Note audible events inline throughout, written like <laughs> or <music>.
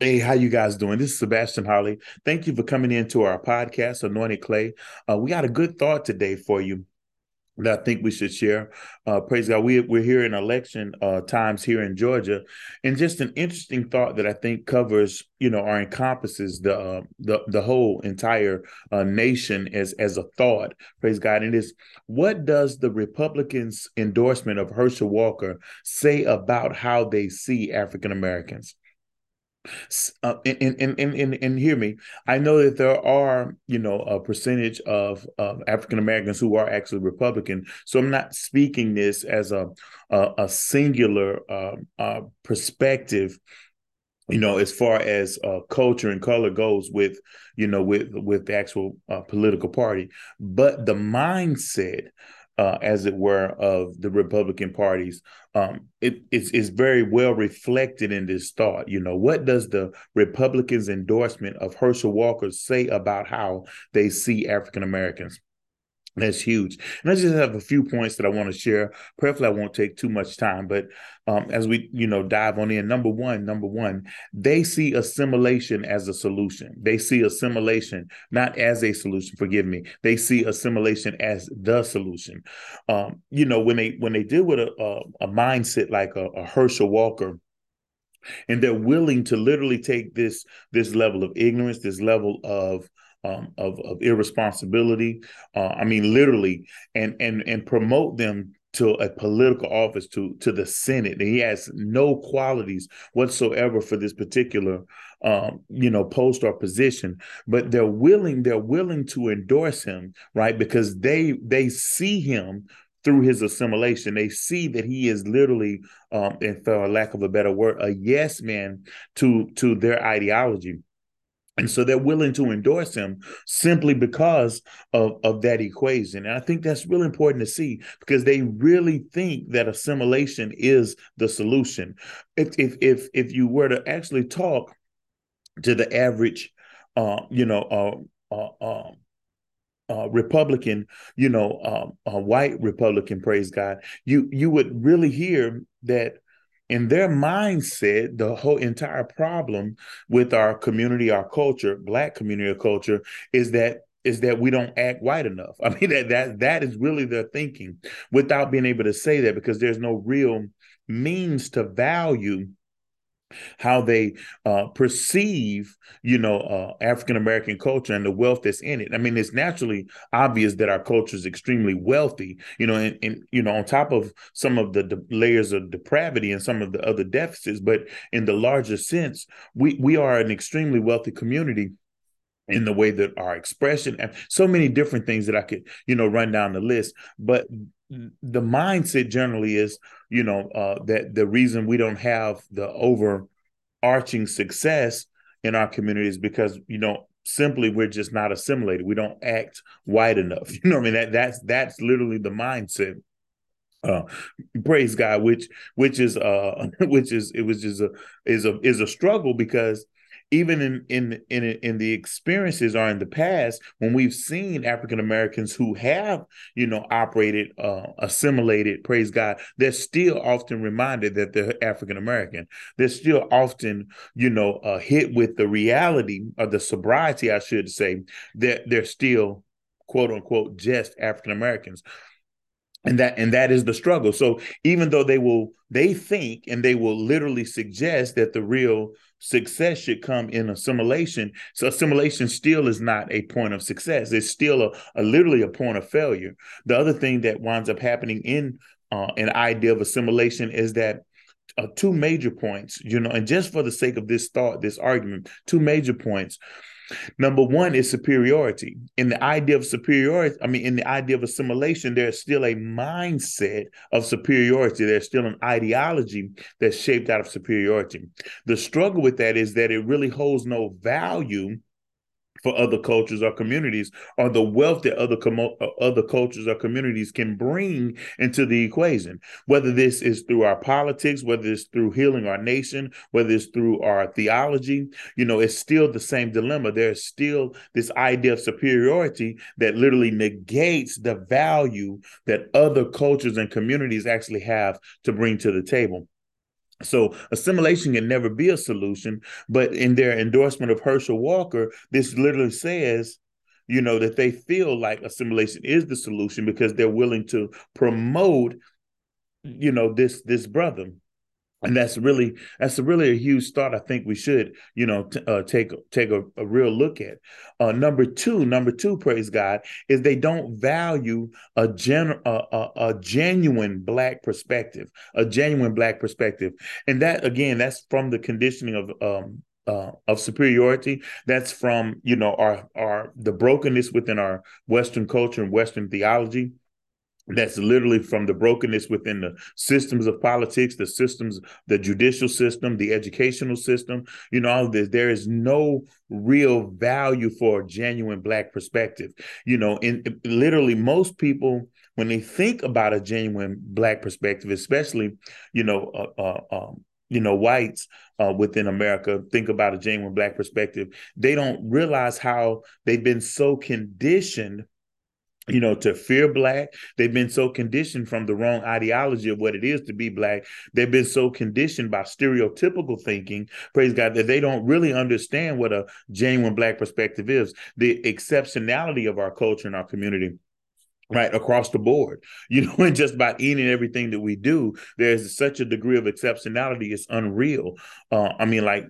Hey, how you guys doing? This is Sebastian Holly. Thank you for coming into our podcast, Anointed Clay. Uh, we got a good thought today for you that I think we should share. Uh, praise God. We, we're here in election uh, times here in Georgia, and just an interesting thought that I think covers, you know, or encompasses the uh, the the whole entire uh, nation as as a thought. Praise God. And it is what does the Republicans' endorsement of Herschel Walker say about how they see African Americans? Uh, and, and, and, and, hear me. I know that there are, you know, a percentage of uh, African Americans who are actually Republican. So I'm not speaking this as a a, a singular uh, uh, perspective you know as far as uh, culture and color goes with you know with with the actual uh, political party but the mindset uh, as it were, of the Republican parties. Um, it is, is very well reflected in this thought. You know, what does the Republicans' endorsement of Herschel Walker say about how they see African Americans? That's huge. And I just have a few points that I want to share. Prayerfully, I won't take too much time, but um, as we, you know, dive on in, number one, number one, they see assimilation as a solution. They see assimilation not as a solution. Forgive me. They see assimilation as the solution. Um, you know, when they when they deal with a a, a mindset like a, a Herschel Walker, and they're willing to literally take this this level of ignorance, this level of um, of, of irresponsibility. Uh, I mean, literally, and and and promote them to a political office to to the Senate. And he has no qualities whatsoever for this particular um, you know post or position, but they're willing they're willing to endorse him, right? Because they they see him through his assimilation. They see that he is literally, um, and for lack of a better word, a yes man to to their ideology. And so they're willing to endorse him simply because of, of that equation. And I think that's really important to see because they really think that assimilation is the solution. If if if, if you were to actually talk to the average uh, you know, uh, uh, um, uh, Republican, you know, um, white Republican, praise God, you you would really hear that in their mindset, the whole entire problem with our community, our culture, black community or culture, is that is that we don't act white enough. <laughs> I mean that that that is really their thinking, without being able to say that because there's no real means to value how they uh, perceive, you know, uh, African American culture and the wealth that's in it. I mean, it's naturally obvious that our culture is extremely wealthy, you know, and, and you know, on top of some of the de- layers of depravity and some of the other deficits, but in the larger sense, we we are an extremely wealthy community in the way that our expression and so many different things that I could, you know, run down the list. But the mindset generally is, you know, uh, that the reason we don't have the overarching success in our community is because, you know, simply we're just not assimilated. We don't act white enough. <laughs> You know, I mean that that's that's literally the mindset uh praise god which which is uh <laughs> which is it was just a is a is a struggle because even in in in in the experiences or in the past when we've seen African Americans who have you know operated uh, assimilated praise God they're still often reminded that they're African American. They're still often you know uh, hit with the reality or the sobriety I should say that they're still quote unquote just African Americans. And that and that is the struggle. So even though they will they think and they will literally suggest that the real success should come in assimilation. So assimilation still is not a point of success. It's still a, a literally a point of failure. The other thing that winds up happening in uh, an idea of assimilation is that uh, two major points you know and just for the sake of this thought this argument two major points Number one is superiority. In the idea of superiority, I mean, in the idea of assimilation, there's still a mindset of superiority. There's still an ideology that's shaped out of superiority. The struggle with that is that it really holds no value for other cultures or communities or the wealth that other com- uh, other cultures or communities can bring into the equation. Whether this is through our politics whether it's through healing our nation whether it's through our theology you know it's still the same dilemma. There's still this idea of superiority that literally negates the value that other cultures and communities actually have to bring to the table So assimilation can never be a solution, but in their endorsement of Herschel Walker, this literally says, you know, that they feel like assimilation is the solution because they're willing to promote, you know, this this brother and that's really that's a really a huge thought i think we should you know t- uh, take take a, a, real look at. Uh, number two number two praise god is they don't value a gen a, a, a, genuine black perspective a genuine black perspective. And that again that's from the conditioning of um uh, of superiority. That's from you know our our the brokenness within our western culture and western theology that's literally from the brokenness within the systems of politics, the systems, the judicial system, the educational system, you know, all this. There is no real value for a genuine Black perspective. You know, in literally most people, when they think about a genuine Black perspective, especially, you know, uh, uh, um, you know, whites uh, within America think about a genuine Black perspective, they don't realize how they've been so conditioned you know, to fear black. They've been so conditioned from the wrong ideology of what it is to be black. They've been so conditioned by stereotypical thinking, praise God, that they don't really understand what a genuine black perspective is, the exceptionality of our culture and our community right across the board <laughs> you know and just by eating everything that we do there's such a degree of exceptionality it's unreal uh, i mean like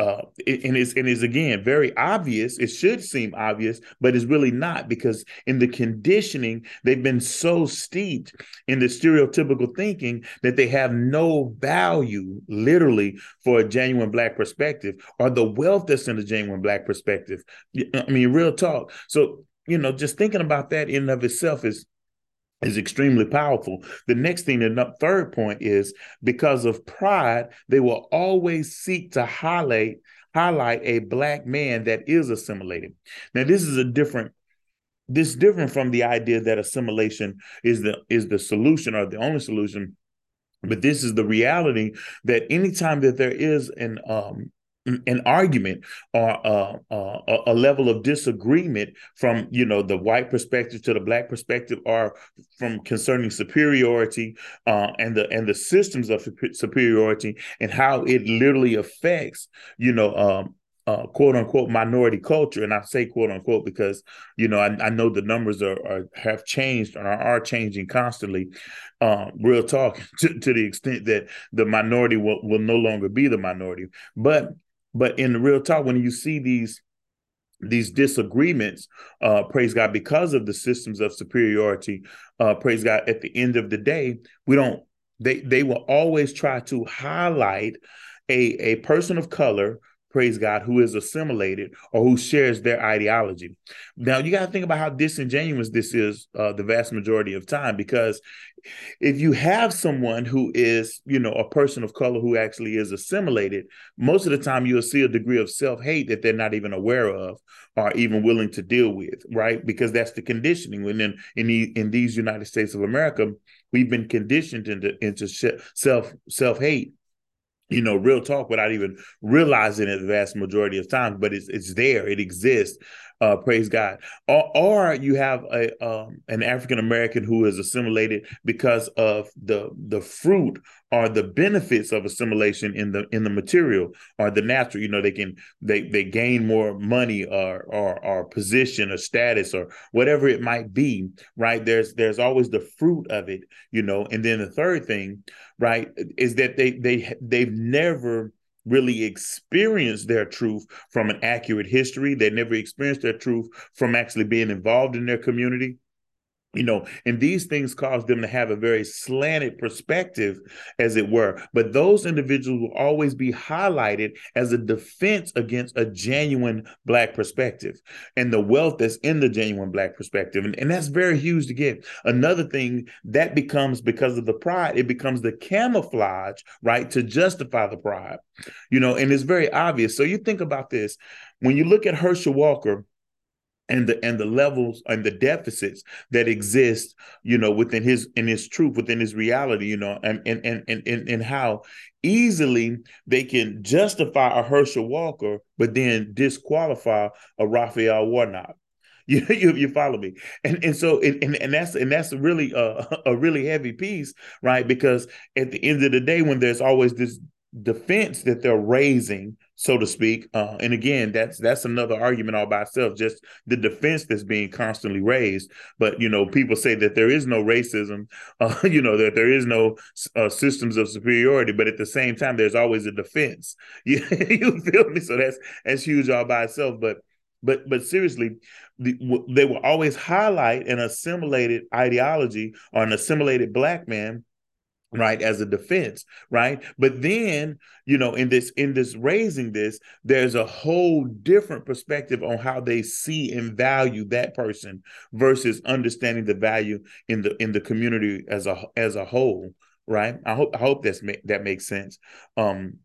uh, and is and is again very obvious. It should seem obvious, but it's really not because in the conditioning they've been so steeped in the stereotypical thinking that they have no value, literally, for a genuine black perspective or the wealth that's in a genuine black perspective. I mean, real talk. So you know, just thinking about that in and of itself is is extremely powerful. The next thing, the third point is because of pride, they will always seek to highlight highlight a black man that is assimilated. Now, this is a different this is different from the idea that assimilation is the is the solution or the only solution but this is the reality that anytime that there is an um, an argument or uh, uh, a level of disagreement from you know the white perspective to the black perspective or from concerning superiority uh, and the and the systems of superiority and how it literally affects you know um, uh, quote unquote minority culture, and I say quote unquote because you know I, I know the numbers are, are, have changed and are, changing constantly. Um, real talk <laughs> to, to the extent that the minority will, will no longer be the minority, but but in the real talk, when you see these these disagreements, uh, praise God, because of the systems of superiority, uh, praise God, at the end of the day, we don't they they will always try to highlight a, a person of color praise God, who is assimilated or who shares their ideology. Now, you got to think about how disingenuous this is uh, the vast majority of time, because if you have someone who is, you know, a person of color who actually is assimilated, most of the time you'll see a degree of self hate that they're not even aware of or even willing to deal with, right? Because that's the conditioning. When in in, the, in these United States of America, we've been conditioned into into self self hate you know, real talk without even realizing it the vast majority of times, but it's it's there, it exists. Uh, praise God. Or, or you have a um, an African American who is assimilated because of the the fruit or the benefits of assimilation in the in the material or the natural. You know, they can they they gain more money or or or position or status or whatever it might be. Right? There's there's always the fruit of it. You know, and then the third thing, right, is that they they they've never really experience their truth from an accurate history. They never experienced their truth from actually being involved in their community you know and these things cause them to have a very slanted perspective as it were. But those individuals will always be highlighted as a defense against a genuine black perspective and the wealth that's in the genuine black perspective. And, and that's very huge to get. Another thing that becomes because of the pride it becomes the camouflage right to justify the pride you know and it's very obvious. So you think about this. When you look at herschel walker and the and the levels and the deficits that exist you know within his in his truth within his reality you know and and and and, and how easily they can justify a herschel walker but then disqualify a raphael warnock <laughs> You you, you follow me, and and so and and that's and that's really a, <laughs> a really heavy piece, right? Because at the end of the day, when there's always this defense that they're raising so to speak. Uh, and again, that's that's another argument all by itself. Just the defense that's being constantly raised. But you know, people say that there is no racism. <laughs> Uh, you know that there is no uh, systems of superiority. But at the same time, there's always a defense. <laughs> You, you feel me? So that's that's huge all by itself. But but but seriously, the, they will always highlight an assimilated ideology or an assimilated black man right as a defense right? But then you know in this in this raising this there's a whole different perspective on how they see and value that person versus understanding the value in the in the community as a as a whole right? I hope i hope that's that makes sense. Um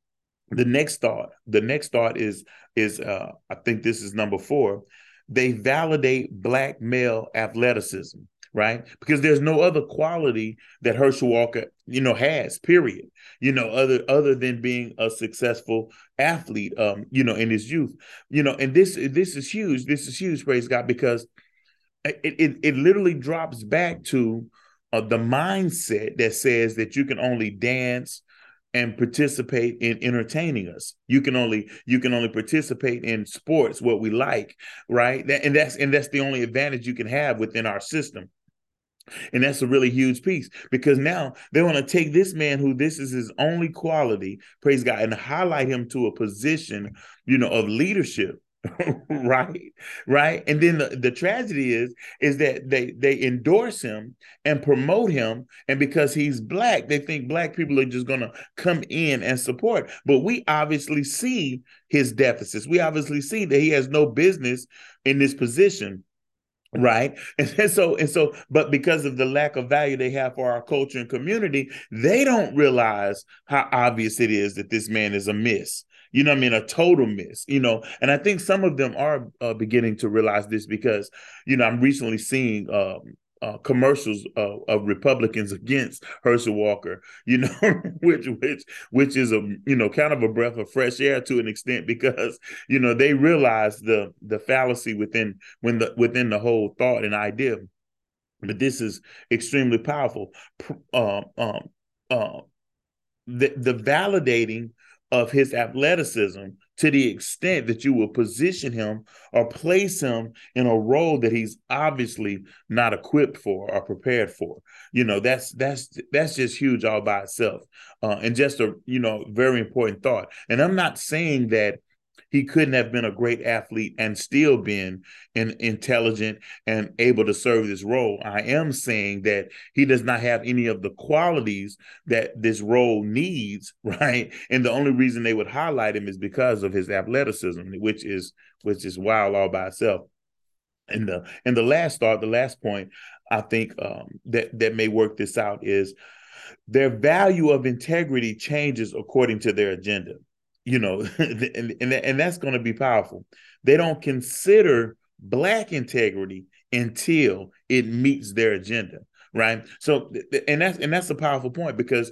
the next thought the next thought is is uh i think this is number 4 they validate black male athleticism right? Because there's no other quality that Herschel Walker, you know, has, period. You know, other other than being a successful athlete, um, you know, in his youth. You know, and this this is huge. This is huge, praise God, because it it, it literally drops back to uh, the mindset that says that you can only dance and participate in entertaining us. You can only you can only participate in sports what we like, right? And that's and that's the only advantage you can have within our system. And that's a really huge piece because now they want to take this man who this is his only quality, praise God, and highlight him to a position, you know, of leadership. <laughs> right? Right? And then the, the tragedy is is that they they endorse him and promote him and because he's black they think black people are just to come in and support. But we obviously see his deficits. We obviously see that he has no business in this position right? <laughs> And so and so but because of the lack of value they have for our culture and community they don't realize how obvious it is that this man is a miss. You know i mean? A total miss you know? And i think some of them are uh, beginning to realize this because you know i'm recently seeing um, uh, commercials uh, of Republicans against Herschel Walker, <laughs> you know, which which which is a you know kind of a breath of fresh air to an extent because you know they realize the the fallacy within when the within the whole thought and idea. But this is extremely powerful. Um, um, uh, the the validating of his athleticism to the extent that you will position him or place him in a role that he's obviously not equipped for or prepared for. You know that's that's that's just huge all by itself. Uh, and just a you know very important thought. And i'm not saying that he couldn't have been a great athlete and still been an intelligent and able to serve this role. I am saying that he does not have any of the qualities that this role needs, <laughs> right? And the only reason they would highlight him is because of his athleticism, which is which is wild all by itself. And the and the last thought, the last point, I think um, that that may work this out is their value of integrity changes according to their agenda you know, <laughs> and, and, and that's going to be powerful. They don't consider black integrity until it meets their agenda, right? So, and that's and that's a powerful point because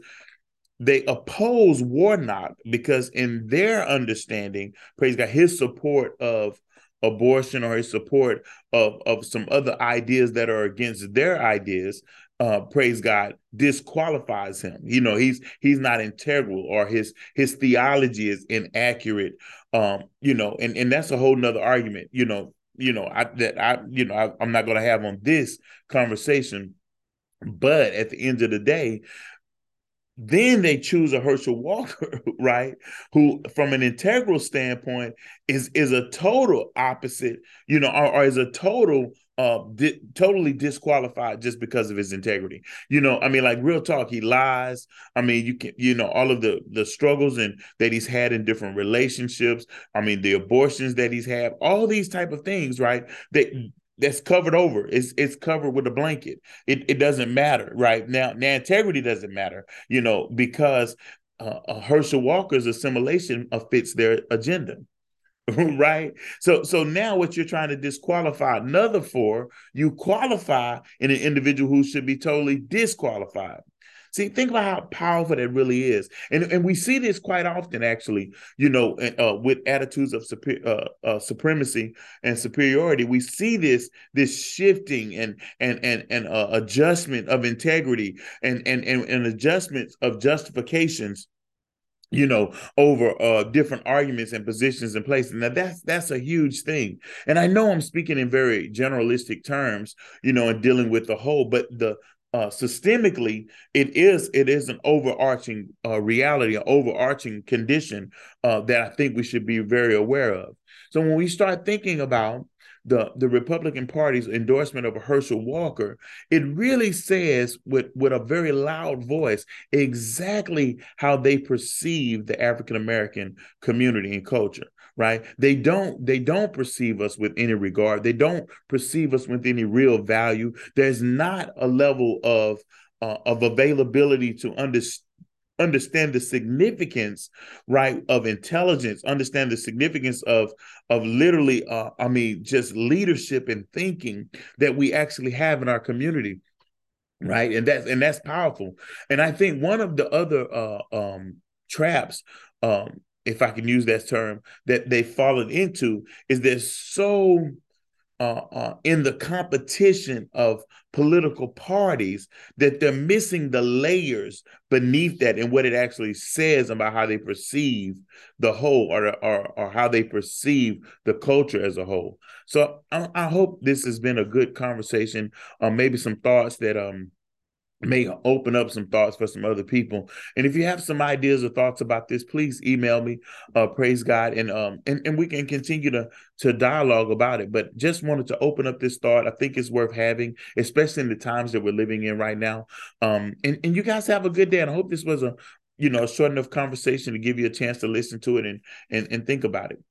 they oppose Warnock because in their understanding, praise God, his support of abortion or his support of of some other ideas that are against their ideas uh, praise God, disqualifies him. You know, he's he's not integral or his his theology is inaccurate. Um, you know, and and that's a whole nother argument. You know, you know, I that I you know I, I'm not going to have on this conversation. But at the end of the day, then they choose a Herschel Walker, <laughs> right? Who, from an integral standpoint, is is a total opposite, you know, or, or is a total uh di- totally disqualified just because of his integrity. You know i mean like real talk he lies. I mean you can you know all of the the struggles and that he's had in different relationships. I mean the abortions that he's had all these type of things right that that's covered over. It's it's covered with a blanket. It, it doesn't matter right? Now now integrity doesn't matter you know because uh, herschel walker's assimilation fits their agenda <laughs> right so so now what you're trying to disqualify another for you qualify in an individual who should be totally disqualified See, think about how powerful that really is, and and we see this quite often, actually. You know, uh, with attitudes of super, uh, uh, supremacy and superiority, we see this this shifting and and and and uh, adjustment of integrity and and and, and adjustments of justifications you know over uh different arguments and positions and places now that's that's a huge thing and i know i'm speaking in very generalistic terms you know and dealing with the whole but the uh, systemically, it is it is an overarching uh, reality, an overarching condition uh, that I think we should be very aware of. So when we start thinking about the the Republican Party's endorsement of Herschel Walker, it really says with with a very loud voice exactly how they perceive the African American community and culture right? They don't they don't perceive us with any regard. They don't perceive us with any real value. There's not a level of uh, of availability to understand understand the significance right of intelligence understand the significance of of literally uh, i mean just leadership and thinking that we actually have in our community right? And that's and that's powerful. And i think one of the other uh, um traps um if i can use that term that they've fallen into is they're so uh, uh, in the competition of political parties that they're missing the layers beneath that and what it actually says about how they perceive the whole or, or, or how they perceive the culture as a whole. So I, I hope this has been a good conversation. Uh, maybe some thoughts that um may open up some thoughts for some other people. And if you have some ideas or thoughts about this, please email me. Uh, praise God, and um, and and we can continue to to dialogue about it. But just wanted to open up this thought. I think it's worth having, especially in the times that we're living in right now. Um, and and you guys have a good day. And I hope this was a you know a short enough conversation to give you a chance to listen to it and and and think about it.